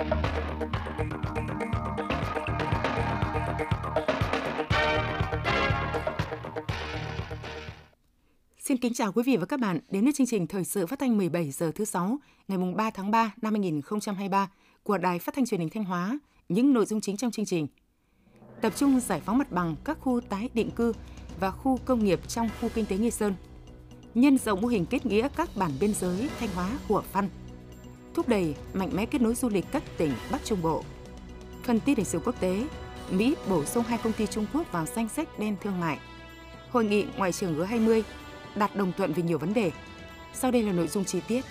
Xin kính chào quý vị và các bạn. Đến với chương trình thời sự phát thanh 17 giờ thứ sáu ngày mùng 3 tháng 3 năm 2023 của Đài Phát thanh Truyền hình Thanh Hóa. Những nội dung chính trong chương trình: tập trung giải phóng mặt bằng các khu tái định cư và khu công nghiệp trong khu kinh tế Nghi Sơn, nhân rộng mô hình kết nghĩa các bản biên giới Thanh Hóa, của Văn, thúc đẩy mạnh mẽ kết nối du lịch các tỉnh Bắc Trung Bộ. Phần tin lịch sử quốc tế, Mỹ bổ sung hai công ty Trung Quốc vào danh sách đen thương mại. Hội nghị ngoại trưởng G20 đạt đồng thuận về nhiều vấn đề. Sau đây là nội dung chi tiết.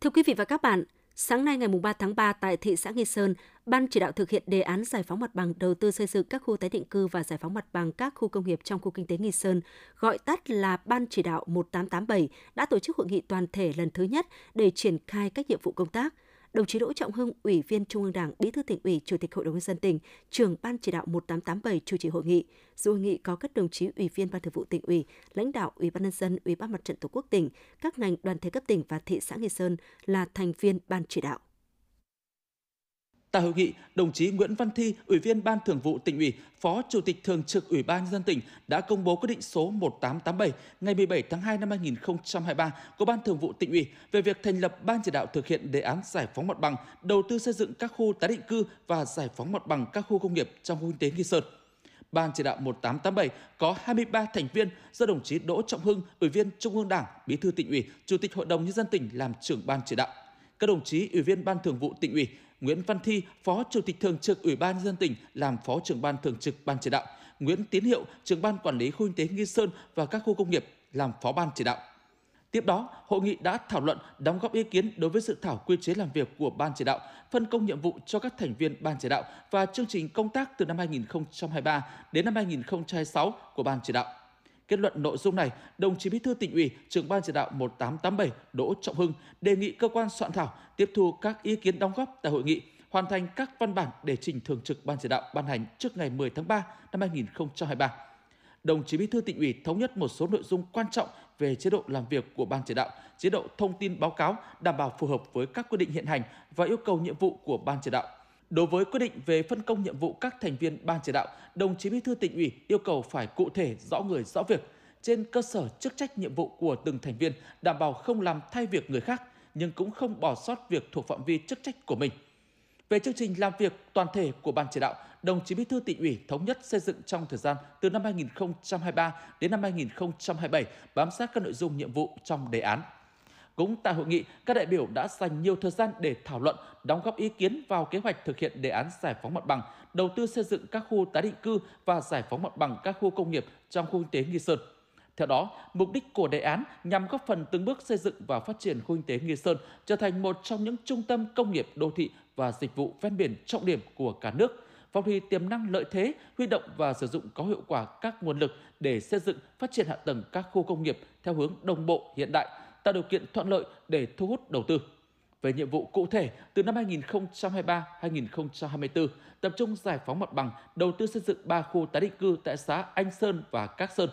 Thưa quý vị và các bạn, sáng nay ngày 3 tháng 3 tại thị xã Nghi Sơn, Ban chỉ đạo thực hiện đề án giải phóng mặt bằng đầu tư xây dựng các khu tái định cư và giải phóng mặt bằng các khu công nghiệp trong khu kinh tế Nghi Sơn, gọi tắt là Ban chỉ đạo 1887, đã tổ chức hội nghị toàn thể lần thứ nhất để triển khai các nhiệm vụ công tác – đồng chí Đỗ Trọng Hưng, Ủy viên Trung ương Đảng, Bí thư tỉnh ủy, Chủ tịch Hội đồng nhân dân tỉnh, trưởng Ban chỉ đạo 1887 chủ trì hội nghị. Dự hội nghị có các đồng chí Ủy viên Ban Thường vụ tỉnh ủy, lãnh đạo Ủy ban nhân dân, Ủy ban Mặt trận Tổ quốc tỉnh, các ngành đoàn thể cấp tỉnh và thị xã Nghi Sơn là thành viên ban chỉ đạo. Tại hội nghị, đồng chí Nguyễn Văn Thi, Ủy viên Ban Thường vụ tỉnh ủy, Phó Chủ tịch Thường trực Ủy ban nhân dân tỉnh đã công bố quyết định số 1887 ngày 17 tháng 2 năm 2023 của Ban Thường vụ tỉnh ủy về việc thành lập Ban chỉ đạo thực hiện đề án giải phóng mặt bằng, đầu tư xây dựng các khu tái định cư và giải phóng mặt bằng các khu công nghiệp trong khu kinh tế Nghi Sơn. Ban chỉ đạo 1887 có 23 thành viên do đồng chí Đỗ Trọng Hưng, Ủy viên Trung ương Đảng, Bí thư tỉnh ủy, Chủ tịch Hội đồng nhân dân tỉnh làm trưởng ban chỉ đạo. Các đồng chí Ủy viên Ban Thường vụ tỉnh ủy, Nguyễn Văn Thi, Phó Chủ tịch Thường trực Ủy ban dân tỉnh làm Phó trưởng ban thường trực ban chỉ đạo, Nguyễn Tiến Hiệu, trưởng ban quản lý khu kinh tế Nghi Sơn và các khu công nghiệp làm Phó ban chỉ đạo. Tiếp đó, hội nghị đã thảo luận, đóng góp ý kiến đối với dự thảo quy chế làm việc của ban chỉ đạo, phân công nhiệm vụ cho các thành viên ban chỉ đạo và chương trình công tác từ năm 2023 đến năm 2026 của ban chỉ đạo. Kết luận nội dung này, đồng chí Bí thư tỉnh ủy, trưởng ban chỉ đạo 1887 Đỗ Trọng Hưng đề nghị cơ quan soạn thảo tiếp thu các ý kiến đóng góp tại hội nghị, hoàn thành các văn bản để trình thường trực ban chỉ đạo ban hành trước ngày 10 tháng 3 năm 2023. Đồng chí Bí thư tỉnh ủy thống nhất một số nội dung quan trọng về chế độ làm việc của ban chỉ đạo, chế độ thông tin báo cáo đảm bảo phù hợp với các quy định hiện hành và yêu cầu nhiệm vụ của ban chỉ đạo Đối với quyết định về phân công nhiệm vụ các thành viên ban chỉ đạo, đồng chí Bí thư tỉnh ủy yêu cầu phải cụ thể rõ người rõ việc trên cơ sở chức trách nhiệm vụ của từng thành viên, đảm bảo không làm thay việc người khác nhưng cũng không bỏ sót việc thuộc phạm vi chức trách của mình. Về chương trình làm việc toàn thể của ban chỉ đạo, đồng chí Bí thư tỉnh ủy thống nhất xây dựng trong thời gian từ năm 2023 đến năm 2027 bám sát các nội dung nhiệm vụ trong đề án. Cũng tại hội nghị, các đại biểu đã dành nhiều thời gian để thảo luận, đóng góp ý kiến vào kế hoạch thực hiện đề án giải phóng mặt bằng, đầu tư xây dựng các khu tái định cư và giải phóng mặt bằng các khu công nghiệp trong khu kinh tế Nghi Sơn. Theo đó, mục đích của đề án nhằm góp phần từng bước xây dựng và phát triển khu kinh tế Nghi Sơn trở thành một trong những trung tâm công nghiệp đô thị và dịch vụ ven biển trọng điểm của cả nước, phát huy tiềm năng lợi thế, huy động và sử dụng có hiệu quả các nguồn lực để xây dựng, phát triển hạ tầng các khu công nghiệp theo hướng đồng bộ hiện đại, tạo điều kiện thuận lợi để thu hút đầu tư. Về nhiệm vụ cụ thể, từ năm 2023-2024, tập trung giải phóng mặt bằng, đầu tư xây dựng 3 khu tái định cư tại xã Anh Sơn và Các Sơn,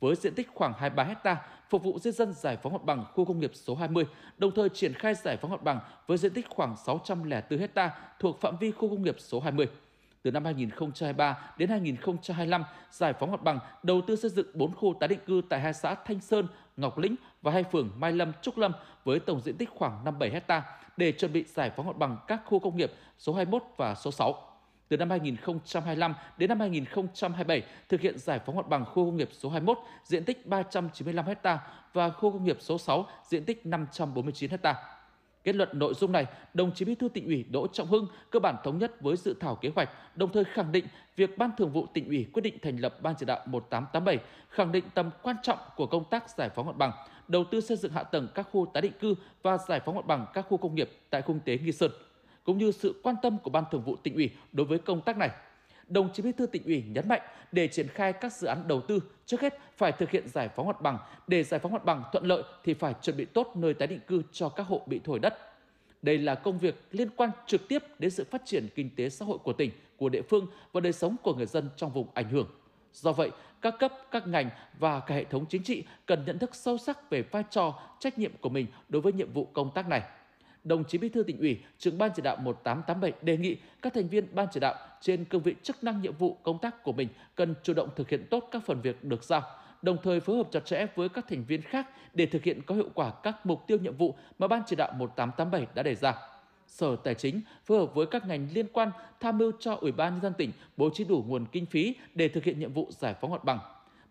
với diện tích khoảng 23 ha, phục vụ di dân giải phóng mặt bằng khu công nghiệp số 20, đồng thời triển khai giải phóng mặt bằng với diện tích khoảng 604 ha thuộc phạm vi khu công nghiệp số 20 từ năm 2023 đến 2025 giải phóng mặt bằng đầu tư xây dựng 4 khu tái định cư tại hai xã Thanh Sơn, Ngọc Lĩnh và hai phường Mai Lâm, Trúc Lâm với tổng diện tích khoảng 57 ha để chuẩn bị giải phóng mặt bằng các khu công nghiệp số 21 và số 6. Từ năm 2025 đến năm 2027 thực hiện giải phóng mặt bằng khu công nghiệp số 21 diện tích 395 ha và khu công nghiệp số 6 diện tích 549 ha Kết luận nội dung này, đồng chí Bí thư tỉnh ủy Đỗ Trọng Hưng cơ bản thống nhất với dự thảo kế hoạch, đồng thời khẳng định việc Ban Thường vụ tỉnh ủy quyết định thành lập Ban chỉ đạo 1887, khẳng định tầm quan trọng của công tác giải phóng mặt bằng, đầu tư xây dựng hạ tầng các khu tái định cư và giải phóng mặt bằng các khu công nghiệp tại khu kinh tế Nghi Sơn, cũng như sự quan tâm của Ban Thường vụ tỉnh ủy đối với công tác này đồng chí Bí thư tỉnh ủy nhấn mạnh để triển khai các dự án đầu tư, trước hết phải thực hiện giải phóng mặt bằng. Để giải phóng mặt bằng thuận lợi thì phải chuẩn bị tốt nơi tái định cư cho các hộ bị thổi đất. Đây là công việc liên quan trực tiếp đến sự phát triển kinh tế xã hội của tỉnh, của địa phương và đời sống của người dân trong vùng ảnh hưởng. Do vậy, các cấp, các ngành và cả hệ thống chính trị cần nhận thức sâu sắc về vai trò, trách nhiệm của mình đối với nhiệm vụ công tác này. Đồng chí Bí thư tỉnh ủy, trưởng ban chỉ đạo 1887 đề nghị các thành viên ban chỉ đạo trên cương vị chức năng nhiệm vụ công tác của mình cần chủ động thực hiện tốt các phần việc được giao, đồng thời phối hợp chặt chẽ với các thành viên khác để thực hiện có hiệu quả các mục tiêu nhiệm vụ mà ban chỉ đạo 1887 đã đề ra. Sở Tài chính phối hợp với các ngành liên quan tham mưu cho Ủy ban nhân dân tỉnh bố trí đủ nguồn kinh phí để thực hiện nhiệm vụ giải phóng mặt bằng.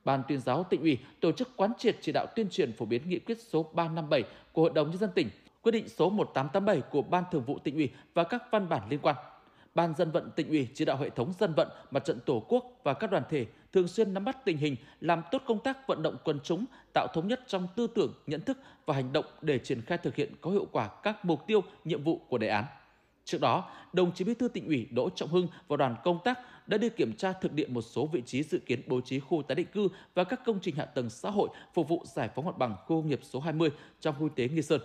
Ban tuyên giáo tỉnh ủy tổ chức quán triệt chỉ đạo tuyên truyền phổ biến nghị quyết số 357 của Hội đồng nhân dân tỉnh, quyết định số 1887 của Ban Thường vụ tỉnh ủy và các văn bản liên quan. Ban dân vận tỉnh ủy chỉ đạo hệ thống dân vận, mặt trận tổ quốc và các đoàn thể thường xuyên nắm bắt tình hình, làm tốt công tác vận động quần chúng, tạo thống nhất trong tư tưởng, nhận thức và hành động để triển khai thực hiện có hiệu quả các mục tiêu, nhiệm vụ của đề án. Trước đó, đồng chí Bí thư tỉnh ủy Đỗ Trọng Hưng và đoàn công tác đã đi kiểm tra thực địa một số vị trí dự kiến bố trí khu tái định cư và các công trình hạ tầng xã hội phục vụ giải phóng mặt bằng khu công nghiệp số 20 trong khu tế Nghi Sơn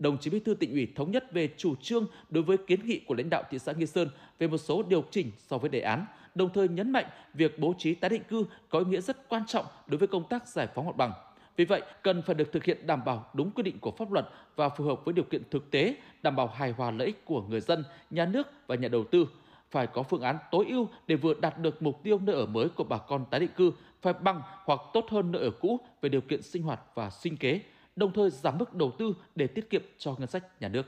đồng chí Bí thư tỉnh ủy thống nhất về chủ trương đối với kiến nghị của lãnh đạo thị xã Nghi Sơn về một số điều chỉnh so với đề án, đồng thời nhấn mạnh việc bố trí tái định cư có ý nghĩa rất quan trọng đối với công tác giải phóng mặt bằng. Vì vậy, cần phải được thực hiện đảm bảo đúng quy định của pháp luật và phù hợp với điều kiện thực tế, đảm bảo hài hòa lợi ích của người dân, nhà nước và nhà đầu tư. Phải có phương án tối ưu để vừa đạt được mục tiêu nơi ở mới của bà con tái định cư, phải bằng hoặc tốt hơn nơi ở cũ về điều kiện sinh hoạt và sinh kế, đồng thời giảm mức đầu tư để tiết kiệm cho ngân sách nhà nước.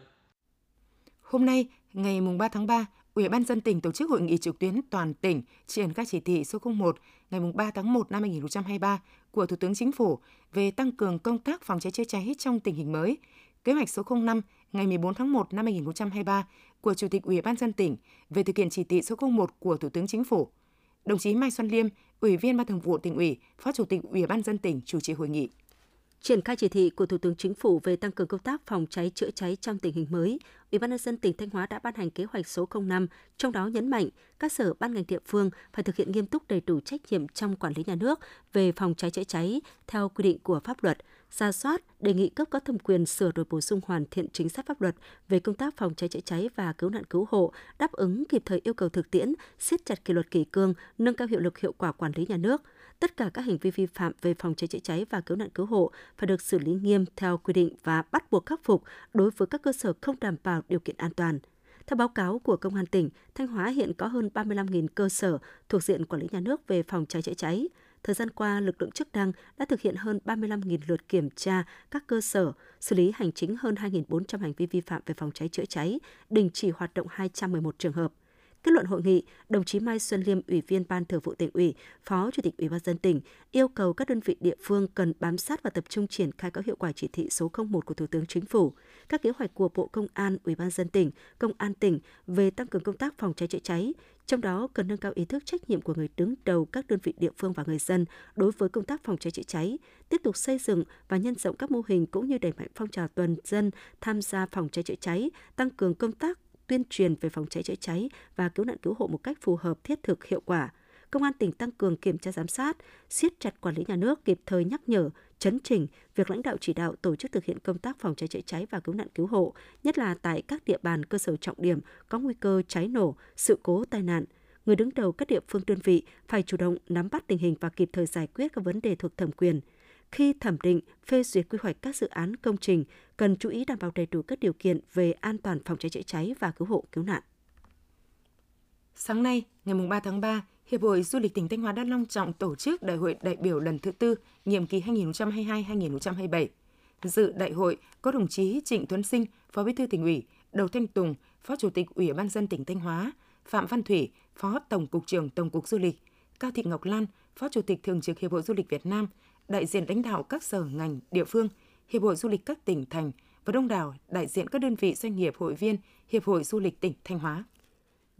Hôm nay, ngày 3 tháng 3, Ủy ban dân tỉnh tổ chức hội nghị trực tuyến toàn tỉnh triển khai chỉ thị số 01 ngày 3 tháng 1 năm 2023 của Thủ tướng Chính phủ về tăng cường công tác phòng cháy chữa cháy trong tình hình mới. Kế hoạch số 05 ngày 14 tháng 1 năm 2023 của Chủ tịch Ủy ban dân tỉnh về thực hiện chỉ thị số 01 của Thủ tướng Chính phủ. Đồng chí Mai Xuân Liêm, Ủy viên Ban Thường vụ tỉnh ủy, Phó Chủ tịch Ủy ban dân tỉnh chủ trì hội nghị. Triển khai chỉ thị của Thủ tướng Chính phủ về tăng cường công tác phòng cháy chữa cháy trong tình hình mới, Ủy ban nhân dân tỉnh Thanh Hóa đã ban hành kế hoạch số 05, trong đó nhấn mạnh các sở ban ngành địa phương phải thực hiện nghiêm túc đầy đủ trách nhiệm trong quản lý nhà nước về phòng cháy chữa cháy theo quy định của pháp luật, ra soát, đề nghị cấp có thẩm quyền sửa đổi bổ sung hoàn thiện chính sách pháp luật về công tác phòng cháy chữa cháy và cứu nạn cứu hộ, đáp ứng kịp thời yêu cầu thực tiễn, siết chặt kỷ luật kỷ cương, nâng cao hiệu lực hiệu quả quản lý nhà nước – tất cả các hành vi vi phạm về phòng cháy chữa cháy và cứu nạn cứu hộ phải được xử lý nghiêm theo quy định và bắt buộc khắc phục đối với các cơ sở không đảm bảo điều kiện an toàn. Theo báo cáo của Công an tỉnh, Thanh Hóa hiện có hơn 35.000 cơ sở thuộc diện quản lý nhà nước về phòng cháy chữa cháy. Thời gian qua, lực lượng chức năng đã thực hiện hơn 35.000 lượt kiểm tra các cơ sở, xử lý hành chính hơn 2.400 hành vi vi phạm về phòng cháy chữa cháy, đình chỉ hoạt động 211 trường hợp. Kết luận hội nghị, đồng chí Mai Xuân Liêm, Ủy viên Ban Thường vụ tỉnh ủy, Phó Chủ tịch Ủy ban dân tỉnh yêu cầu các đơn vị địa phương cần bám sát và tập trung triển khai có hiệu quả chỉ thị số 01 của Thủ tướng Chính phủ, các kế hoạch của Bộ Công an, Ủy ban dân tỉnh, Công an tỉnh về tăng cường công tác phòng cháy chữa cháy, trong đó cần nâng cao ý thức trách nhiệm của người đứng đầu các đơn vị địa phương và người dân đối với công tác phòng cháy chữa cháy, tiếp tục xây dựng và nhân rộng các mô hình cũng như đẩy mạnh phong trào toàn dân tham gia phòng cháy chữa cháy, tăng cường công tác tuyên truyền về phòng cháy chữa cháy và cứu nạn cứu hộ một cách phù hợp, thiết thực, hiệu quả. Công an tỉnh tăng cường kiểm tra giám sát, siết chặt quản lý nhà nước, kịp thời nhắc nhở, chấn chỉnh việc lãnh đạo chỉ đạo tổ chức thực hiện công tác phòng cháy chữa cháy và cứu nạn cứu hộ, nhất là tại các địa bàn cơ sở trọng điểm có nguy cơ cháy nổ, sự cố tai nạn. Người đứng đầu các địa phương đơn vị phải chủ động nắm bắt tình hình và kịp thời giải quyết các vấn đề thuộc thẩm quyền – khi thẩm định, phê duyệt quy hoạch các dự án công trình, cần chú ý đảm bảo đầy đủ các điều kiện về an toàn phòng cháy chữa cháy và cứu hộ cứu nạn. Sáng nay, ngày 3 tháng 3, Hiệp hội Du lịch tỉnh Thanh Hóa đã long trọng tổ chức Đại hội đại biểu lần thứ tư, nhiệm kỳ 2022-2027. Dự đại hội có đồng chí Trịnh Tuấn Sinh, Phó Bí thư tỉnh ủy, Đầu Thanh Tùng, Phó Chủ tịch Ủy ban dân tỉnh Thanh Hóa, Phạm Văn Thủy, Phó Tổng cục trưởng Tổng cục Du lịch, Cao Thị Ngọc Lan, Phó Chủ tịch Thường trực Hiệp hội Du lịch Việt Nam, đại diện lãnh đạo các sở ngành, địa phương, Hiệp hội Du lịch các tỉnh, thành và đông đảo đại diện các đơn vị doanh nghiệp hội viên Hiệp hội Du lịch tỉnh Thanh Hóa.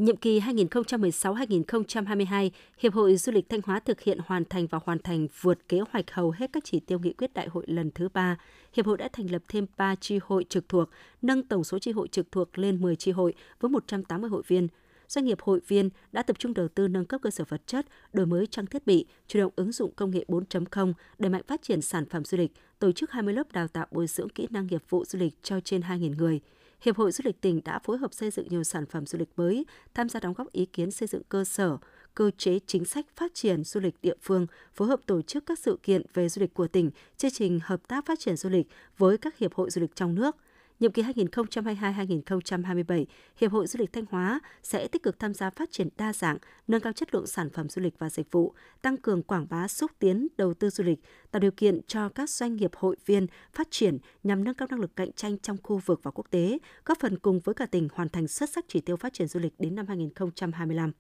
Nhiệm kỳ 2016-2022, Hiệp hội Du lịch Thanh Hóa thực hiện hoàn thành và hoàn thành vượt kế hoạch hầu hết các chỉ tiêu nghị quyết đại hội lần thứ 3. Hiệp hội đã thành lập thêm 3 chi hội trực thuộc, nâng tổng số chi hội trực thuộc lên 10 chi hội với 180 hội viên – doanh nghiệp hội viên đã tập trung đầu tư nâng cấp cơ sở vật chất, đổi mới trang thiết bị, chủ động ứng dụng công nghệ 4.0, đẩy mạnh phát triển sản phẩm du lịch, tổ chức 20 lớp đào tạo bồi dưỡng kỹ năng nghiệp vụ du lịch cho trên 2.000 người. Hiệp hội Du lịch tỉnh đã phối hợp xây dựng nhiều sản phẩm du lịch mới, tham gia đóng góp ý kiến xây dựng cơ sở, cơ chế chính sách phát triển du lịch địa phương, phối hợp tổ chức các sự kiện về du lịch của tỉnh, chương trình hợp tác phát triển du lịch với các hiệp hội du lịch trong nước – Nhiệm kỳ 2022-2027, Hiệp hội Du lịch Thanh Hóa sẽ tích cực tham gia phát triển đa dạng, nâng cao chất lượng sản phẩm du lịch và dịch vụ, tăng cường quảng bá xúc tiến đầu tư du lịch, tạo điều kiện cho các doanh nghiệp hội viên phát triển nhằm nâng cao năng lực cạnh tranh trong khu vực và quốc tế, góp phần cùng với cả tỉnh hoàn thành xuất sắc chỉ tiêu phát triển du lịch đến năm 2025.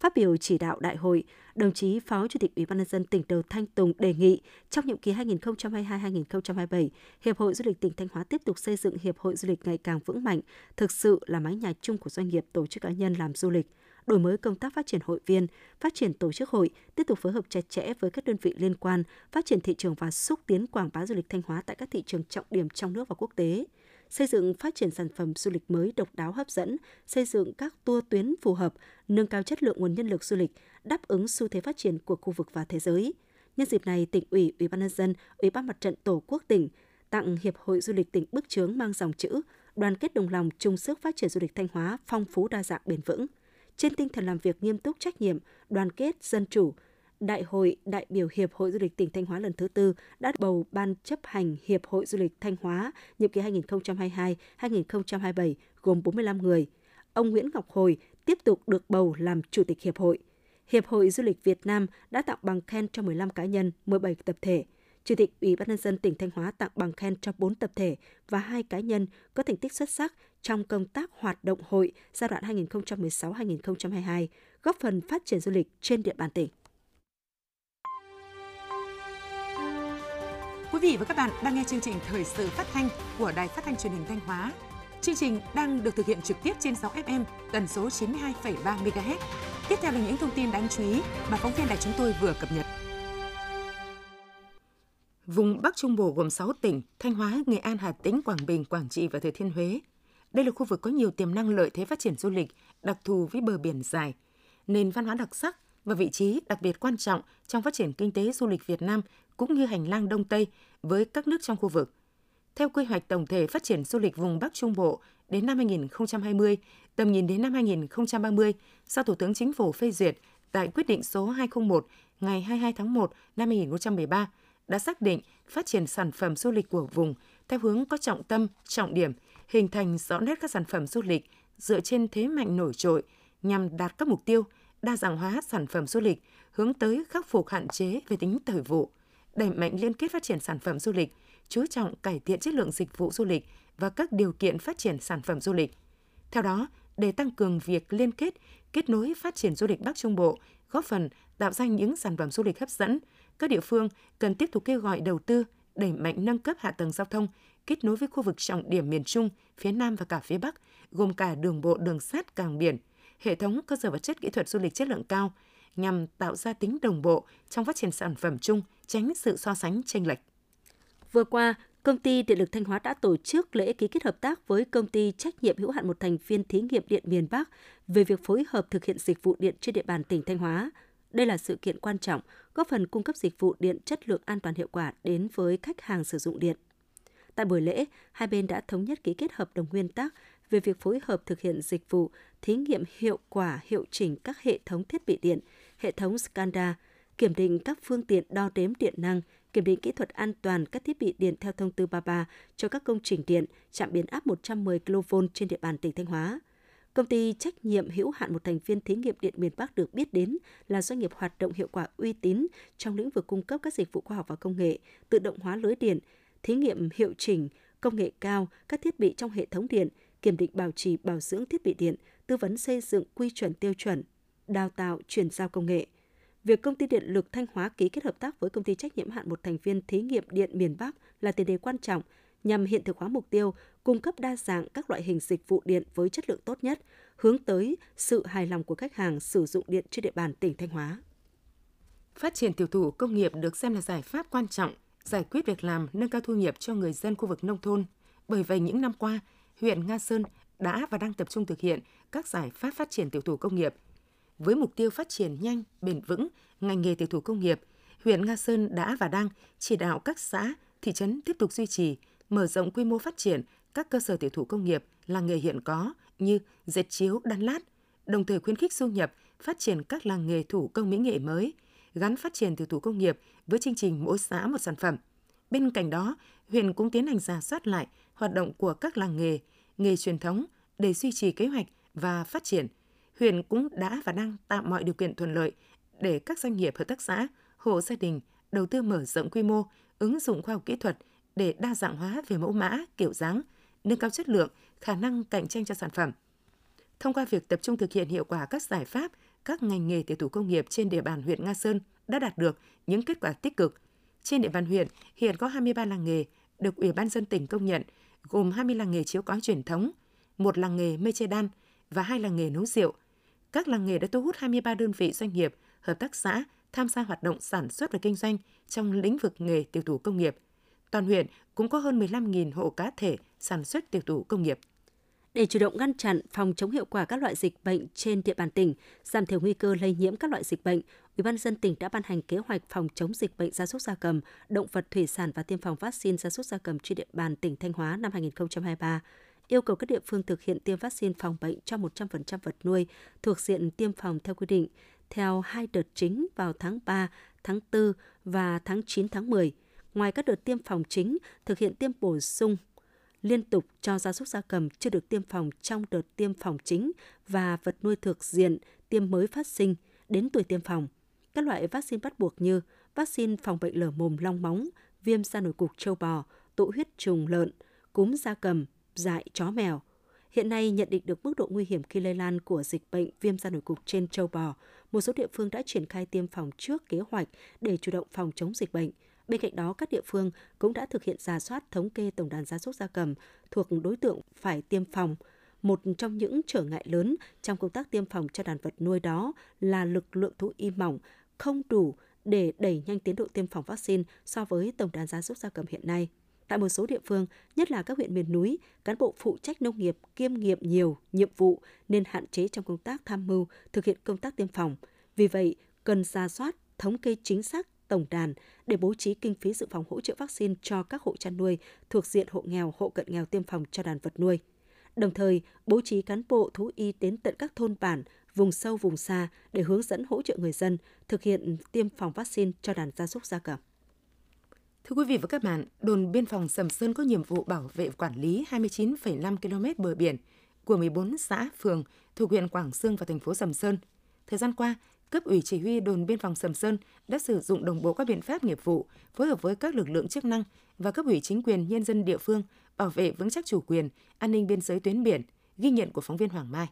Phát biểu chỉ đạo đại hội, đồng chí Phó Chủ tịch Ủy ban nhân dân tỉnh Đầu Thanh Tùng đề nghị trong nhiệm kỳ 2022-2027, Hiệp hội Du lịch tỉnh Thanh Hóa tiếp tục xây dựng hiệp hội du lịch ngày càng vững mạnh, thực sự là mái nhà chung của doanh nghiệp, tổ chức cá nhân làm du lịch đổi mới công tác phát triển hội viên, phát triển tổ chức hội, tiếp tục phối hợp chặt chẽ với các đơn vị liên quan, phát triển thị trường và xúc tiến quảng bá du lịch Thanh Hóa tại các thị trường trọng điểm trong nước và quốc tế xây dựng phát triển sản phẩm du lịch mới độc đáo hấp dẫn, xây dựng các tour tuyến phù hợp, nâng cao chất lượng nguồn nhân lực du lịch, đáp ứng xu thế phát triển của khu vực và thế giới. Nhân dịp này, tỉnh ủy, ủy ban nhân dân, ủy ban mặt trận tổ quốc tỉnh tặng Hiệp hội Du lịch tỉnh bức chướng mang dòng chữ đoàn kết đồng lòng chung sức phát triển du lịch Thanh Hóa phong phú đa dạng bền vững. Trên tinh thần làm việc nghiêm túc trách nhiệm, đoàn kết, dân chủ, Đại hội đại biểu Hiệp hội Du lịch tỉnh Thanh Hóa lần thứ tư đã bầu Ban chấp hành Hiệp hội Du lịch Thanh Hóa nhiệm kỳ 2022-2027 gồm 45 người. Ông Nguyễn Ngọc Hồi tiếp tục được bầu làm Chủ tịch Hiệp hội. Hiệp hội Du lịch Việt Nam đã tặng bằng khen cho 15 cá nhân, 17 tập thể. Chủ tịch Ủy ban nhân dân tỉnh Thanh Hóa tặng bằng khen cho 4 tập thể và 2 cá nhân có thành tích xuất sắc trong công tác hoạt động hội giai đoạn 2016-2022, góp phần phát triển du lịch trên địa bàn tỉnh. Quý vị và các bạn đang nghe chương trình Thời sự phát thanh của Đài Phát thanh Truyền hình Thanh Hóa. Chương trình đang được thực hiện trực tiếp trên 6 FM tần số 92,3 MHz. Tiếp theo là những thông tin đáng chú ý mà phóng viên đài chúng tôi vừa cập nhật. Vùng Bắc Trung Bộ gồm 6 tỉnh Thanh Hóa, Nghệ An, Hà Tĩnh, Quảng Bình, Quảng Trị và Thừa Thiên Huế. Đây là khu vực có nhiều tiềm năng lợi thế phát triển du lịch, đặc thù với bờ biển dài, nền văn hóa đặc sắc và vị trí đặc biệt quan trọng trong phát triển kinh tế du lịch Việt Nam cũng như hành lang Đông Tây với các nước trong khu vực. Theo quy hoạch tổng thể phát triển du lịch vùng Bắc Trung Bộ đến năm 2020, tầm nhìn đến năm 2030 do Thủ tướng Chính phủ phê duyệt tại quyết định số 201 ngày 22 tháng 1 năm 2013 đã xác định phát triển sản phẩm du lịch của vùng theo hướng có trọng tâm, trọng điểm, hình thành rõ nét các sản phẩm du lịch dựa trên thế mạnh nổi trội nhằm đạt các mục tiêu đa dạng hóa sản phẩm du lịch, hướng tới khắc phục hạn chế về tính thời vụ, đẩy mạnh liên kết phát triển sản phẩm du lịch, chú trọng cải thiện chất lượng dịch vụ du lịch và các điều kiện phát triển sản phẩm du lịch. Theo đó, để tăng cường việc liên kết, kết nối phát triển du lịch Bắc Trung Bộ, góp phần tạo ra những sản phẩm du lịch hấp dẫn, các địa phương cần tiếp tục kêu gọi đầu tư, đẩy mạnh nâng cấp hạ tầng giao thông, kết nối với khu vực trọng điểm miền Trung, phía Nam và cả phía Bắc, gồm cả đường bộ, đường sắt, cảng biển, hệ thống cơ sở vật chất kỹ thuật du lịch chất lượng cao, nhằm tạo ra tính đồng bộ trong phát triển sản phẩm chung, tránh sự so sánh chênh lệch. Vừa qua, Công ty Điện lực Thanh Hóa đã tổ chức lễ ký kết hợp tác với công ty trách nhiệm hữu hạn một thành viên thí nghiệm điện miền Bắc về việc phối hợp thực hiện dịch vụ điện trên địa bàn tỉnh Thanh Hóa. Đây là sự kiện quan trọng, góp phần cung cấp dịch vụ điện chất lượng an toàn hiệu quả đến với khách hàng sử dụng điện. Tại buổi lễ, hai bên đã thống nhất ký kết hợp đồng nguyên tắc về việc phối hợp thực hiện dịch vụ thí nghiệm hiệu quả hiệu chỉnh các hệ thống thiết bị điện, hệ thống SCADA, kiểm định các phương tiện đo đếm điện năng, kiểm định kỹ thuật an toàn các thiết bị điện theo thông tư 33 cho các công trình điện, trạm biến áp 110 kV trên địa bàn tỉnh Thanh Hóa. Công ty trách nhiệm hữu hạn một thành viên thí nghiệm điện miền Bắc được biết đến là doanh nghiệp hoạt động hiệu quả uy tín trong lĩnh vực cung cấp các dịch vụ khoa học và công nghệ, tự động hóa lưới điện, thí nghiệm hiệu chỉnh, công nghệ cao, các thiết bị trong hệ thống điện, kiểm định bảo trì bảo dưỡng thiết bị điện, tư vấn xây dựng quy chuẩn tiêu chuẩn, đào tạo chuyển giao công nghệ. Việc công ty điện lực Thanh Hóa ký kết hợp tác với công ty trách nhiệm hạn một thành viên thí nghiệm điện miền Bắc là tiền đề quan trọng nhằm hiện thực hóa mục tiêu cung cấp đa dạng các loại hình dịch vụ điện với chất lượng tốt nhất, hướng tới sự hài lòng của khách hàng sử dụng điện trên địa bàn tỉnh Thanh Hóa. Phát triển tiểu thủ công nghiệp được xem là giải pháp quan trọng giải quyết việc làm, nâng cao thu nhập cho người dân khu vực nông thôn. Bởi vậy những năm qua, huyện Nga Sơn đã và đang tập trung thực hiện các giải pháp phát triển tiểu thủ công nghiệp. Với mục tiêu phát triển nhanh, bền vững ngành nghề tiểu thủ công nghiệp, huyện Nga Sơn đã và đang chỉ đạo các xã, thị trấn tiếp tục duy trì, mở rộng quy mô phát triển các cơ sở tiểu thủ công nghiệp làng nghề hiện có như dệt chiếu, đan lát, đồng thời khuyến khích du nhập phát triển các làng nghề thủ công mỹ nghệ mới, gắn phát triển tiểu thủ công nghiệp với chương trình mỗi xã một sản phẩm. Bên cạnh đó, huyện cũng tiến hành giả soát lại hoạt động của các làng nghề, nghề truyền thống để duy trì kế hoạch và phát triển. Huyện cũng đã và đang tạo mọi điều kiện thuận lợi để các doanh nghiệp hợp tác xã, hộ gia đình đầu tư mở rộng quy mô, ứng dụng khoa học kỹ thuật để đa dạng hóa về mẫu mã, kiểu dáng, nâng cao chất lượng, khả năng cạnh tranh cho sản phẩm. Thông qua việc tập trung thực hiện hiệu quả các giải pháp, các ngành nghề tiểu thủ công nghiệp trên địa bàn huyện Nga Sơn đã đạt được những kết quả tích cực. Trên địa bàn huyện, hiện có 23 làng nghề được Ủy ban dân tỉnh công nhận, gồm 20 làng nghề chiếu cói truyền thống, một làng nghề mê che đan và hai làng nghề nấu rượu. Các làng nghề đã thu hút 23 đơn vị doanh nghiệp, hợp tác xã tham gia hoạt động sản xuất và kinh doanh trong lĩnh vực nghề tiểu thủ công nghiệp. Toàn huyện cũng có hơn 15.000 hộ cá thể sản xuất tiểu thủ công nghiệp. Để chủ động ngăn chặn, phòng chống hiệu quả các loại dịch bệnh trên địa bàn tỉnh, giảm thiểu nguy cơ lây nhiễm các loại dịch bệnh, Ủy ban dân tỉnh đã ban hành kế hoạch phòng chống dịch bệnh gia súc gia cầm, động vật thủy sản và tiêm phòng vaccine gia súc gia cầm trên địa bàn tỉnh Thanh Hóa năm 2023 yêu cầu các địa phương thực hiện tiêm vaccine phòng bệnh cho 100% vật nuôi thuộc diện tiêm phòng theo quy định, theo hai đợt chính vào tháng 3, tháng 4 và tháng 9 tháng 10. Ngoài các đợt tiêm phòng chính, thực hiện tiêm bổ sung liên tục cho gia súc gia cầm chưa được tiêm phòng trong đợt tiêm phòng chính và vật nuôi thuộc diện tiêm mới phát sinh đến tuổi tiêm phòng. Các loại vaccine bắt buộc như vaccine phòng bệnh lở mồm long móng, viêm da nổi cục châu bò, tụ huyết trùng lợn, cúm da cầm, dại chó mèo. Hiện nay nhận định được mức độ nguy hiểm khi lây lan của dịch bệnh viêm da nổi cục trên châu bò, một số địa phương đã triển khai tiêm phòng trước kế hoạch để chủ động phòng chống dịch bệnh. Bên cạnh đó, các địa phương cũng đã thực hiện giả soát thống kê tổng đàn gia súc gia cầm thuộc đối tượng phải tiêm phòng. Một trong những trở ngại lớn trong công tác tiêm phòng cho đàn vật nuôi đó là lực lượng thú y mỏng, không đủ để đẩy nhanh tiến độ tiêm phòng vaccine so với tổng đàn gia súc gia cầm hiện nay. Tại một số địa phương, nhất là các huyện miền núi, cán bộ phụ trách nông nghiệp kiêm nghiệm nhiều nhiệm vụ nên hạn chế trong công tác tham mưu thực hiện công tác tiêm phòng. Vì vậy, cần ra soát, thống kê chính xác tổng đàn để bố trí kinh phí dự phòng hỗ trợ vaccine cho các hộ chăn nuôi thuộc diện hộ nghèo, hộ cận nghèo tiêm phòng cho đàn vật nuôi. Đồng thời, bố trí cán bộ thú y đến tận các thôn bản, vùng sâu, vùng xa để hướng dẫn hỗ trợ người dân thực hiện tiêm phòng vaccine cho đàn gia súc gia cầm. Thưa quý vị và các bạn, đồn biên phòng Sầm Sơn có nhiệm vụ bảo vệ quản lý 29,5 km bờ biển của 14 xã, phường thuộc huyện Quảng Sương và thành phố Sầm Sơn. Thời gian qua, cấp ủy chỉ huy đồn biên phòng Sầm Sơn đã sử dụng đồng bộ các biện pháp nghiệp vụ, phối hợp với các lực lượng chức năng và cấp ủy chính quyền nhân dân địa phương bảo vệ vững chắc chủ quyền, an ninh biên giới tuyến biển, ghi nhận của phóng viên Hoàng Mai.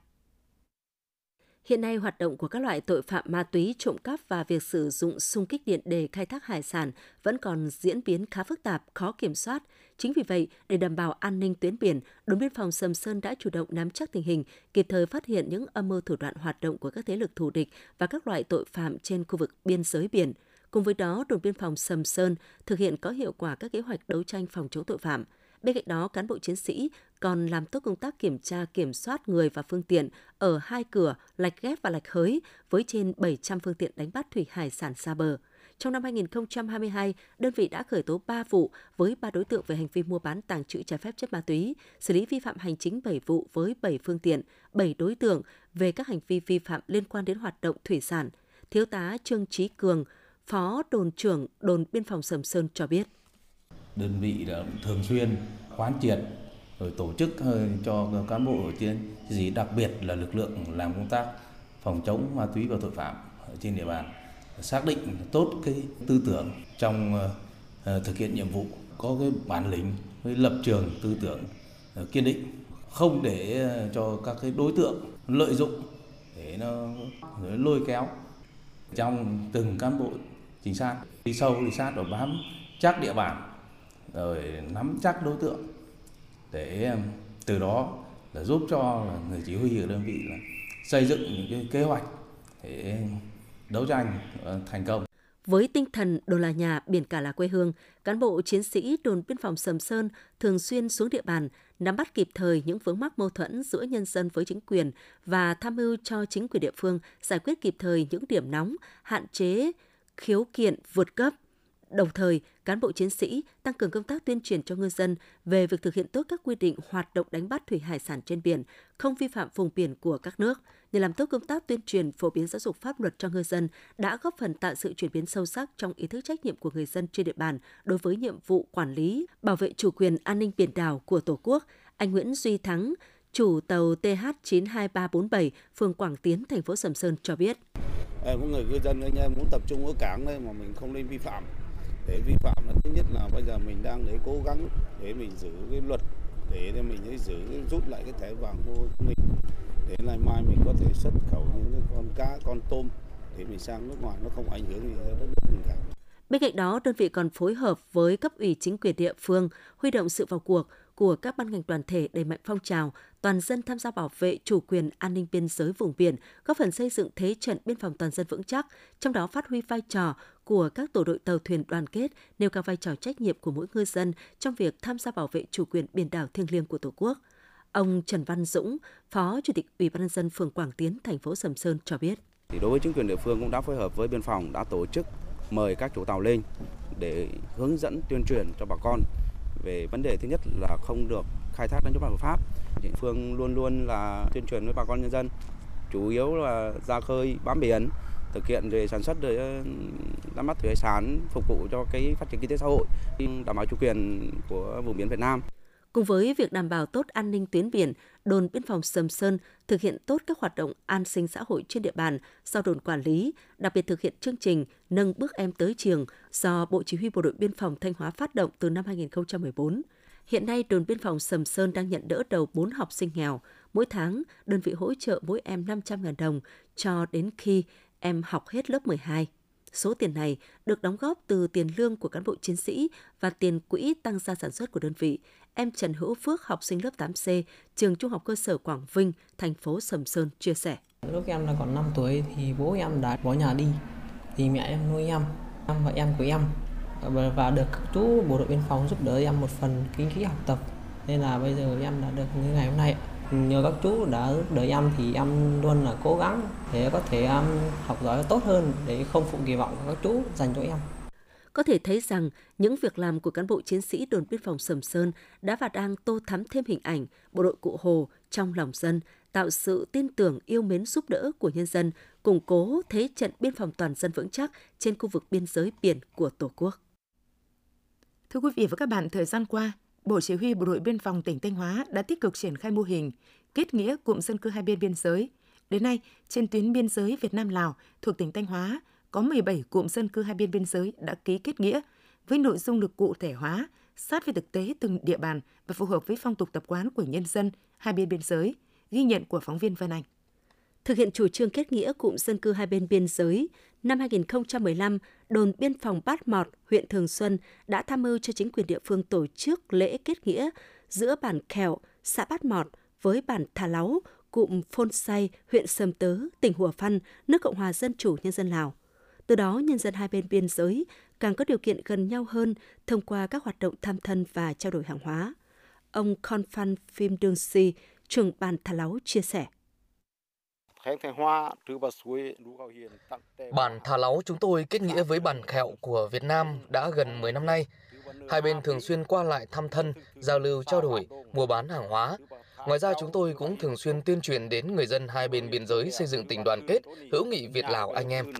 Hiện nay, hoạt động của các loại tội phạm ma túy, trộm cắp và việc sử dụng xung kích điện để khai thác hải sản vẫn còn diễn biến khá phức tạp, khó kiểm soát. Chính vì vậy, để đảm bảo an ninh tuyến biển, đồn biên phòng Sầm Sơn đã chủ động nắm chắc tình hình, kịp thời phát hiện những âm mưu thủ đoạn hoạt động của các thế lực thù địch và các loại tội phạm trên khu vực biên giới biển. Cùng với đó, đồn biên phòng Sầm Sơn thực hiện có hiệu quả các kế hoạch đấu tranh phòng chống tội phạm – Bên cạnh đó, cán bộ chiến sĩ còn làm tốt công tác kiểm tra kiểm soát người và phương tiện ở hai cửa Lạch Ghép và Lạch Hới với trên 700 phương tiện đánh bắt thủy hải sản xa bờ. Trong năm 2022, đơn vị đã khởi tố 3 vụ với 3 đối tượng về hành vi mua bán tàng trữ trái phép chất ma túy, xử lý vi phạm hành chính 7 vụ với 7 phương tiện, 7 đối tượng về các hành vi vi phạm liên quan đến hoạt động thủy sản. Thiếu tá Trương Trí Cường, Phó đồn trưởng đồn biên phòng Sầm Sơn cho biết đơn vị đã thường xuyên quán triệt rồi tổ chức ờ, cho cán bộ ở trên. Gì đặc biệt là lực lượng làm công tác phòng chống ma túy và tội phạm trên địa bàn, xác định tốt cái tư tưởng trong ờ, ờ, thực hiện nhiệm vụ, có cái bản lĩnh với lập trường tư tưởng kiên định, không để cho các cái đối tượng lợi dụng để nó lôi kéo trong từng cán bộ chính sát. Đi sâu, đi sát và bám chắc địa bàn rồi nắm chắc đối tượng để um, từ đó là giúp cho người chỉ huy ở đơn vị là xây dựng những cái kế hoạch để đấu tranh ờ, thành công. Với tinh thần đồn là nhà, biển cả là quê hương, cán bộ chiến sĩ đồn biên phòng Sầm Sơn thường xuyên xuống địa bàn, nắm bắt kịp thời những vướng mắc mâu thuẫn giữa nhân dân với chính quyền và tham mưu cho chính quyền địa phương giải quyết kịp thời những điểm nóng, hạn chế khiếu kiện vượt cấp, Đồng thời, cán bộ chiến sĩ tăng cường công tác tuyên truyền cho ngư dân về việc thực hiện tốt các quy định hoạt động đánh bắt thủy hải sản trên biển, không vi phạm vùng biển của các nước, để làm tốt công tác tuyên truyền phổ biến giáo dục pháp luật cho ngư dân đã góp phần tạo sự chuyển biến sâu sắc trong ý thức trách nhiệm của người dân trên địa bàn đối với nhiệm vụ quản lý, bảo vệ chủ quyền an ninh biển đảo của Tổ quốc. Anh Nguyễn Duy Thắng, chủ tàu TH92347, phường Quảng Tiến, thành phố Sầm Sơn cho biết. Có người ngư dân anh em muốn tập trung ở cảng đây mà mình không nên vi phạm. Để vi phạm là thứ nhất là bây giờ mình đang để cố gắng để mình giữ cái luật để mình ấy giữ rút lại cái thẻ vàng của mình để ngày mai mình có thể xuất khẩu những cái con cá con tôm để mình sang nước ngoài nó không ảnh hưởng gì đến đất nước mình cả. Bên cạnh đó, đơn vị còn phối hợp với cấp ủy chính quyền địa phương, huy động sự vào cuộc của các ban ngành đoàn thể đẩy mạnh phong trào toàn dân tham gia bảo vệ chủ quyền an ninh biên giới vùng biển, góp phần xây dựng thế trận biên phòng toàn dân vững chắc, trong đó phát huy vai trò của các tổ đội tàu thuyền đoàn kết, nêu cao vai trò trách nhiệm của mỗi ngư dân trong việc tham gia bảo vệ chủ quyền biển đảo thiêng liêng của Tổ quốc. Ông Trần Văn Dũng, Phó Chủ tịch Ủy ban nhân dân phường Quảng Tiến, thành phố Sầm Sơn cho biết. Thì đối với chính quyền địa phương cũng đã phối hợp với biên phòng đã tổ chức mời các chủ tàu lên để hướng dẫn tuyên truyền cho bà con về vấn đề thứ nhất là không được khai thác đánh bắt hợp pháp. Địa phương luôn luôn là tuyên truyền với bà con nhân dân, chủ yếu là ra khơi bám biển, thực hiện về sản xuất để đánh bắt thủy hải sản phục vụ cho cái phát triển kinh tế xã hội, đảm bảo chủ quyền của vùng biển Việt Nam. Cùng với việc đảm bảo tốt an ninh tuyến biển, đồn biên phòng Sầm Sơn thực hiện tốt các hoạt động an sinh xã hội trên địa bàn do đồn quản lý, đặc biệt thực hiện chương trình Nâng bước em tới trường do Bộ Chỉ huy Bộ đội Biên phòng Thanh Hóa phát động từ năm 2014. Hiện nay, đồn biên phòng Sầm Sơn đang nhận đỡ đầu 4 học sinh nghèo. Mỗi tháng, đơn vị hỗ trợ mỗi em 500.000 đồng cho đến khi em học hết lớp 12. Số tiền này được đóng góp từ tiền lương của cán bộ chiến sĩ và tiền quỹ tăng gia sản xuất của đơn vị. Em Trần Hữu Phước, học sinh lớp 8C, trường Trung học cơ sở Quảng Vinh, thành phố Sầm Sơn chia sẻ. Lúc em là còn 5 tuổi thì bố em đã bỏ nhà đi, thì mẹ em nuôi em, em và em của em và được các chú bộ đội biên phòng giúp đỡ em một phần kinh phí học tập nên là bây giờ em đã được như ngày hôm nay nhờ các chú đã giúp đỡ em thì em luôn là cố gắng để có thể em học giỏi tốt hơn để không phụ kỳ vọng của các chú dành cho em. Có thể thấy rằng những việc làm của cán bộ chiến sĩ đồn biên phòng Sầm Sơn đã và đang tô thắm thêm hình ảnh bộ đội cụ Hồ trong lòng dân, tạo sự tin tưởng yêu mến giúp đỡ của nhân dân, củng cố thế trận biên phòng toàn dân vững chắc trên khu vực biên giới biển của Tổ quốc. Thưa quý vị và các bạn, thời gian qua, Bộ Chỉ huy Bộ đội Biên phòng tỉnh Thanh Hóa đã tích cực triển khai mô hình kết nghĩa cụm dân cư hai bên biên giới. Đến nay, trên tuyến biên giới Việt Nam-Lào thuộc tỉnh Thanh Hóa có 17 cụm dân cư hai bên biên giới đã ký kết nghĩa với nội dung được cụ thể hóa, sát với thực tế từng địa bàn và phù hợp với phong tục tập quán của nhân dân hai bên biên giới, ghi nhận của phóng viên Vân Anh. Thực hiện chủ trương kết nghĩa cụm dân cư hai bên biên giới, năm 2015, đồn biên phòng Bát Mọt, huyện Thường Xuân đã tham mưu cho chính quyền địa phương tổ chức lễ kết nghĩa giữa bản Kẹo, xã Bát Mọt với bản Thà Láu, cụm Phôn Say, huyện Sầm Tớ, tỉnh Hùa Phăn, nước Cộng hòa Dân chủ Nhân dân Lào. Từ đó, nhân dân hai bên biên giới càng có điều kiện gần nhau hơn thông qua các hoạt động tham thân và trao đổi hàng hóa. Ông Con Phan Phim Đương Si, trưởng bản Thà Láu chia sẻ. Bản Thà Láu chúng tôi kết nghĩa với bản Khẹo của Việt Nam đã gần 10 năm nay. Hai bên thường xuyên qua lại thăm thân, giao lưu trao đổi, mua bán hàng hóa. Ngoài ra chúng tôi cũng thường xuyên tuyên truyền đến người dân hai bên biên giới xây dựng tình đoàn kết, hữu nghị Việt Lào anh em.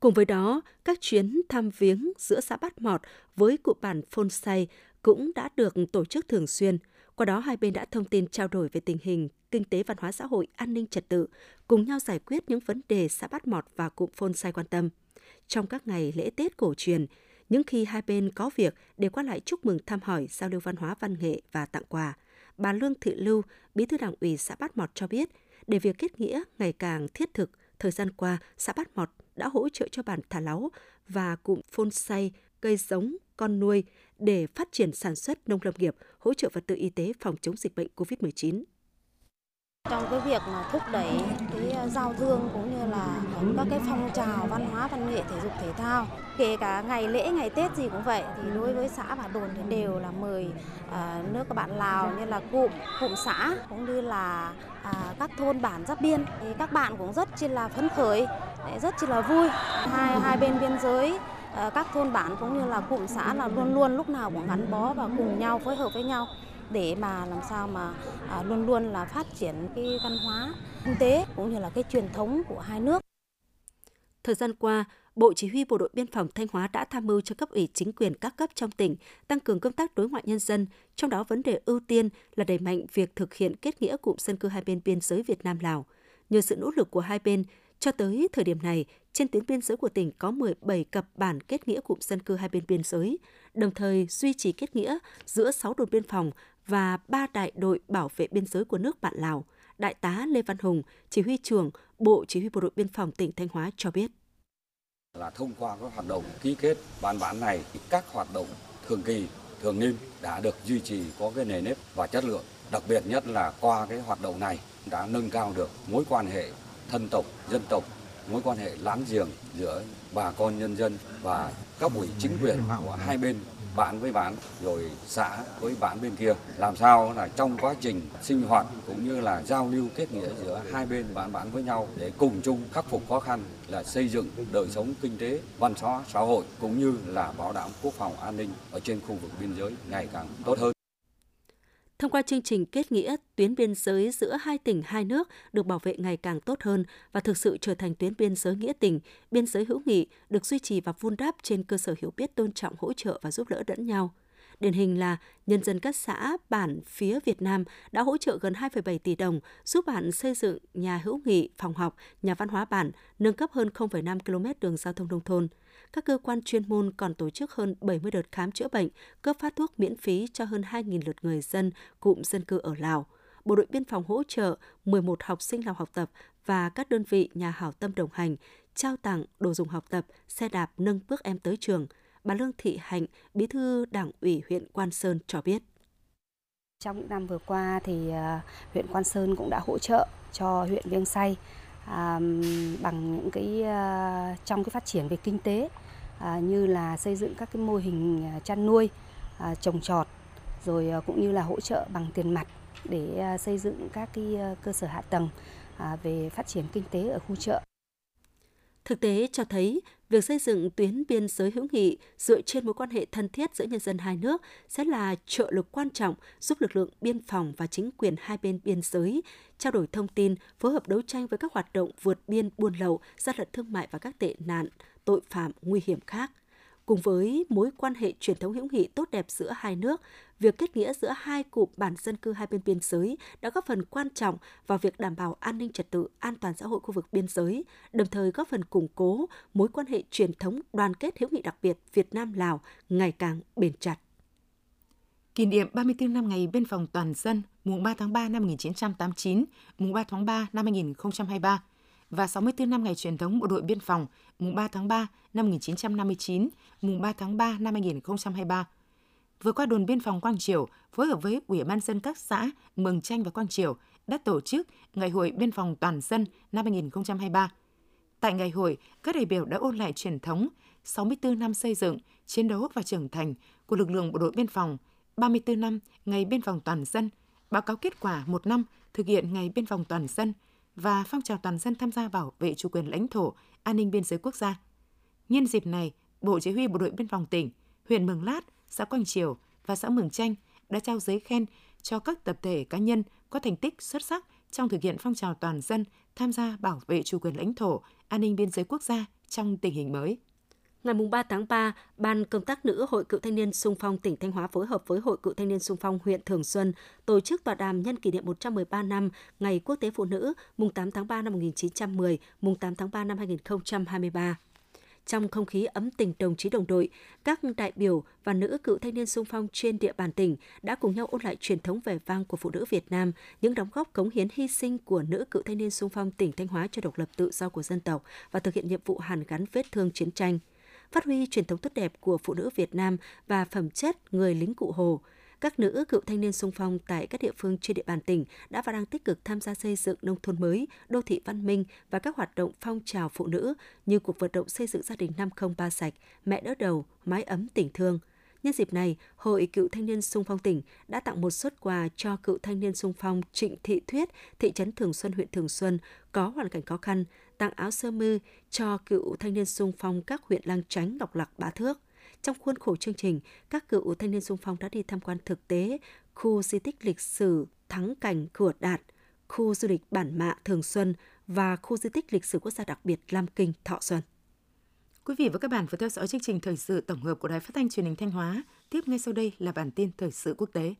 Cùng với đó, các chuyến thăm viếng giữa xã Bát Mọt với cụ bản Phôn Say cũng đã được tổ chức thường xuyên. Qua đó, hai bên đã thông tin trao đổi về tình hình kinh tế văn hóa xã hội, an ninh trật tự, cùng nhau giải quyết những vấn đề xã Bát Mọt và cụm Phôn Sai quan tâm. Trong các ngày lễ Tết cổ truyền, những khi hai bên có việc để qua lại chúc mừng thăm hỏi, giao lưu văn hóa văn nghệ và tặng quà. Bà Lương Thị Lưu, Bí thư Đảng ủy xã Bát Mọt cho biết, để việc kết nghĩa ngày càng thiết thực, thời gian qua, xã Bát Mọt đã hỗ trợ cho bản Thả Láu và cụm Phôn Say cây giống, con nuôi để phát triển sản xuất nông lâm nghiệp, hỗ trợ vật tư y tế phòng chống dịch bệnh COVID-19 trong cái việc mà thúc đẩy cái ờ, giao thương cũng như là các cái phong trào văn hóa văn nghệ thể dục thể thao kể cả ngày lễ ngày tết gì cũng vậy thì đối với xã và đồn thì đều là mời ờ, nước các bạn lào như là cụm cụm xã cũng như là à, các thôn bản giáp biên. Thì các bạn cũng rất chi là phấn khởi rất chi là vui. Hai hai bên biên giới Ờ, các thôn bản cũng như là cụm xã là luôn luôn lúc nào cũng gắn bó và cùng nhau phối hợp với nhau để mà làm sao mà à, luôn luôn là phát triển cái văn hóa kinh tế cũng như là cái truyền thống của hai nước. Thời gian qua, Bộ Chỉ huy Bộ đội Biên phòng Thanh Hóa đã tham mưu cho cấp ủy chính quyền các cấp trong tỉnh tăng cường công tác đối ngoại nhân dân, trong đó vấn đề ưu tiên là đẩy mạnh việc thực hiện kết nghĩa cụm dân cư hai bên biên giới Việt Nam Lào. Nhờ sự nỗ lực của hai bên, cho tới thời điểm này, trên tuyến biên giới của tỉnh có 17 cặp bản kết nghĩa cụm dân cư hai bên biên giới, đồng thời duy trì kết nghĩa giữa 6 đồn biên phòng và 3 đại đội bảo vệ biên giới của nước bạn Lào. Đại tá Lê Văn Hùng, chỉ huy trưởng Bộ Chỉ huy Bộ đội Biên phòng tỉnh Thanh Hóa cho biết là thông qua các hoạt động ký kết bản bản này các hoạt động thường kỳ thường niên đã được duy trì có cái nề nếp và chất lượng đặc biệt nhất là qua cái hoạt động này đã nâng cao được mối quan hệ thân tộc dân tộc mối quan hệ láng giềng giữa bà con nhân dân và các ủy chính quyền của hai bên bán với bán rồi xã với bán bên kia. Làm sao là trong quá trình sinh hoạt cũng như là giao lưu kết nghĩa giữa hai bên bán bán với nhau để cùng chung khắc phục khó khăn là xây dựng đời sống kinh tế, văn hóa, xã hội cũng như là bảo đảm quốc phòng an ninh ở trên khu vực biên giới ngày càng tốt hơn. Thông qua chương trình kết nghĩa, tuyến biên giới giữa hai tỉnh hai nước được bảo vệ ngày càng tốt hơn và thực sự trở thành tuyến biên giới nghĩa tình, biên giới hữu nghị được duy trì và vun đắp trên cơ sở hiểu biết tôn trọng hỗ trợ và giúp đỡ lẫn nhau. Điển hình là nhân dân các xã, bản phía Việt Nam đã hỗ trợ gần 2,7 tỷ đồng giúp bản xây dựng nhà hữu nghị, phòng học, nhà văn hóa bản, nâng cấp hơn 0,5 km đường giao thông nông thôn các cơ quan chuyên môn còn tổ chức hơn 70 đợt khám chữa bệnh, cấp phát thuốc miễn phí cho hơn 2.000 lượt người dân cụm dân cư ở Lào. Bộ đội biên phòng hỗ trợ 11 học sinh Lào học tập và các đơn vị nhà hảo tâm đồng hành, trao tặng đồ dùng học tập, xe đạp nâng bước em tới trường. Bà Lương Thị Hạnh, Bí thư Đảng ủy huyện Quan Sơn cho biết. Trong những năm vừa qua thì à, huyện Quan Sơn cũng đã hỗ trợ cho huyện Viêng Say à, bằng những cái à, trong cái phát triển về kinh tế à, như là xây dựng các cái mô hình ờ, chăn nuôi, à, trồng trọt, rồi à, cũng như là hỗ trợ bằng tiền mặt để à, xây dựng các cái à, cơ sở hạ tầng à, về phát triển kinh tế ở khu chợ. Thực tế cho thấy, việc xây dựng tuyến biên giới hữu nghị dựa trên mối quan hệ thân thiết giữa nhân dân hai nước sẽ là trợ lực quan trọng giúp lực lượng biên phòng và chính quyền hai bên biên giới trao đổi thông tin, phối hợp đấu tranh với các hoạt động vượt biên buôn lậu, gian lận thương mại và các tệ nạn, tội phạm nguy hiểm khác. Cùng với mối quan hệ truyền thống hữu nghị tốt đẹp giữa hai nước, việc kết nghĩa giữa hai cụm bản dân cư hai bên biên giới đã góp phần quan trọng vào việc đảm bảo an ninh trật tự, an toàn xã hội khu vực biên giới, đồng thời góp phần củng cố mối quan hệ truyền thống đoàn kết hữu nghị đặc biệt Việt Nam Lào ngày càng bền chặt. Kỷ niệm 34 năm ngày biên phòng toàn dân mùng 3 tháng 3 năm 1989, mùng 3 tháng 3 năm 2023 và 64 năm ngày truyền thống Bộ đội Biên phòng mùng 3 tháng 3 năm 1959, mùng 3 tháng 3 năm 2023. Vừa qua đồn biên phòng Quang Triều phối hợp với Ủy ban dân các xã Mường Chanh và Quang Triều đã tổ chức Ngày hội Biên phòng toàn dân năm 2023. Tại ngày hội, các đại biểu đã ôn lại truyền thống 64 năm xây dựng, chiến đấu và trưởng thành của lực lượng bộ đội biên phòng, 34 năm ngày biên phòng toàn dân, báo cáo kết quả một năm thực hiện ngày biên phòng toàn dân và phong trào toàn dân tham gia bảo vệ chủ quyền lãnh thổ, an ninh biên giới quốc gia. Nhân dịp này, Bộ Chỉ huy Bộ đội Biên phòng tỉnh, huyện Mường Lát, xã Quang Triều và xã Mường Chanh đã trao giấy khen cho các tập thể cá nhân có thành tích xuất sắc trong thực hiện phong trào toàn dân tham gia bảo vệ chủ quyền lãnh thổ, an ninh biên giới quốc gia trong tình hình mới. Ngày 3 tháng 3, Ban Công tác Nữ Hội Cựu Thanh niên Sung phong tỉnh Thanh Hóa phối hợp với Hội Cựu Thanh niên Sung phong huyện Thường Xuân tổ chức tọa đàm nhân kỷ niệm 113 năm Ngày Quốc tế Phụ nữ mùng 8 tháng 3 năm 1910, mùng 8 tháng 3 năm 2023 trong không khí ấm tình đồng chí đồng đội, các đại biểu và nữ cựu thanh niên sung phong trên địa bàn tỉnh đã cùng nhau ôn lại truyền thống vẻ vang của phụ nữ Việt Nam, những đóng góp cống hiến hy sinh của nữ cựu thanh niên sung phong tỉnh Thanh Hóa cho độc lập tự do của dân tộc và thực hiện nhiệm vụ hàn gắn vết thương chiến tranh phát huy truyền thống tốt đẹp của phụ nữ Việt Nam và phẩm chất người lính cụ Hồ. Các nữ cựu thanh niên sung phong tại các địa phương trên địa bàn tỉnh đã và đang tích cực tham gia xây dựng nông thôn mới, đô thị văn minh và các hoạt động phong trào phụ nữ như cuộc vận động xây dựng gia đình 503 sạch, mẹ đỡ đầu, mái ấm tình thương – Nhân dịp này, Hội Cựu Thanh niên Sung phong tỉnh đã tặng một suất quà cho cựu thanh niên sung phong Trịnh Thị Thuyết, thị trấn Thường Xuân, huyện Thường Xuân có hoàn cảnh khó khăn, tặng áo sơ mi cho cựu thanh niên sung phong các huyện Lang Chánh, Ngọc Lặc, Bá Thước. Trong khuôn khổ chương trình, các cựu thanh niên sung phong đã đi tham quan thực tế khu di tích lịch sử Thắng Cảnh Cửa Đạt, khu du lịch Bản Mạ Thường Xuân và khu di tích lịch sử quốc gia đặc biệt Lam Kinh Thọ Xuân. Quý vị và các bạn vừa theo dõi chương trình thời sự tổng hợp của Đài Phát thanh Truyền hình Thanh Hóa. Tiếp ngay sau đây là bản tin thời sự quốc tế.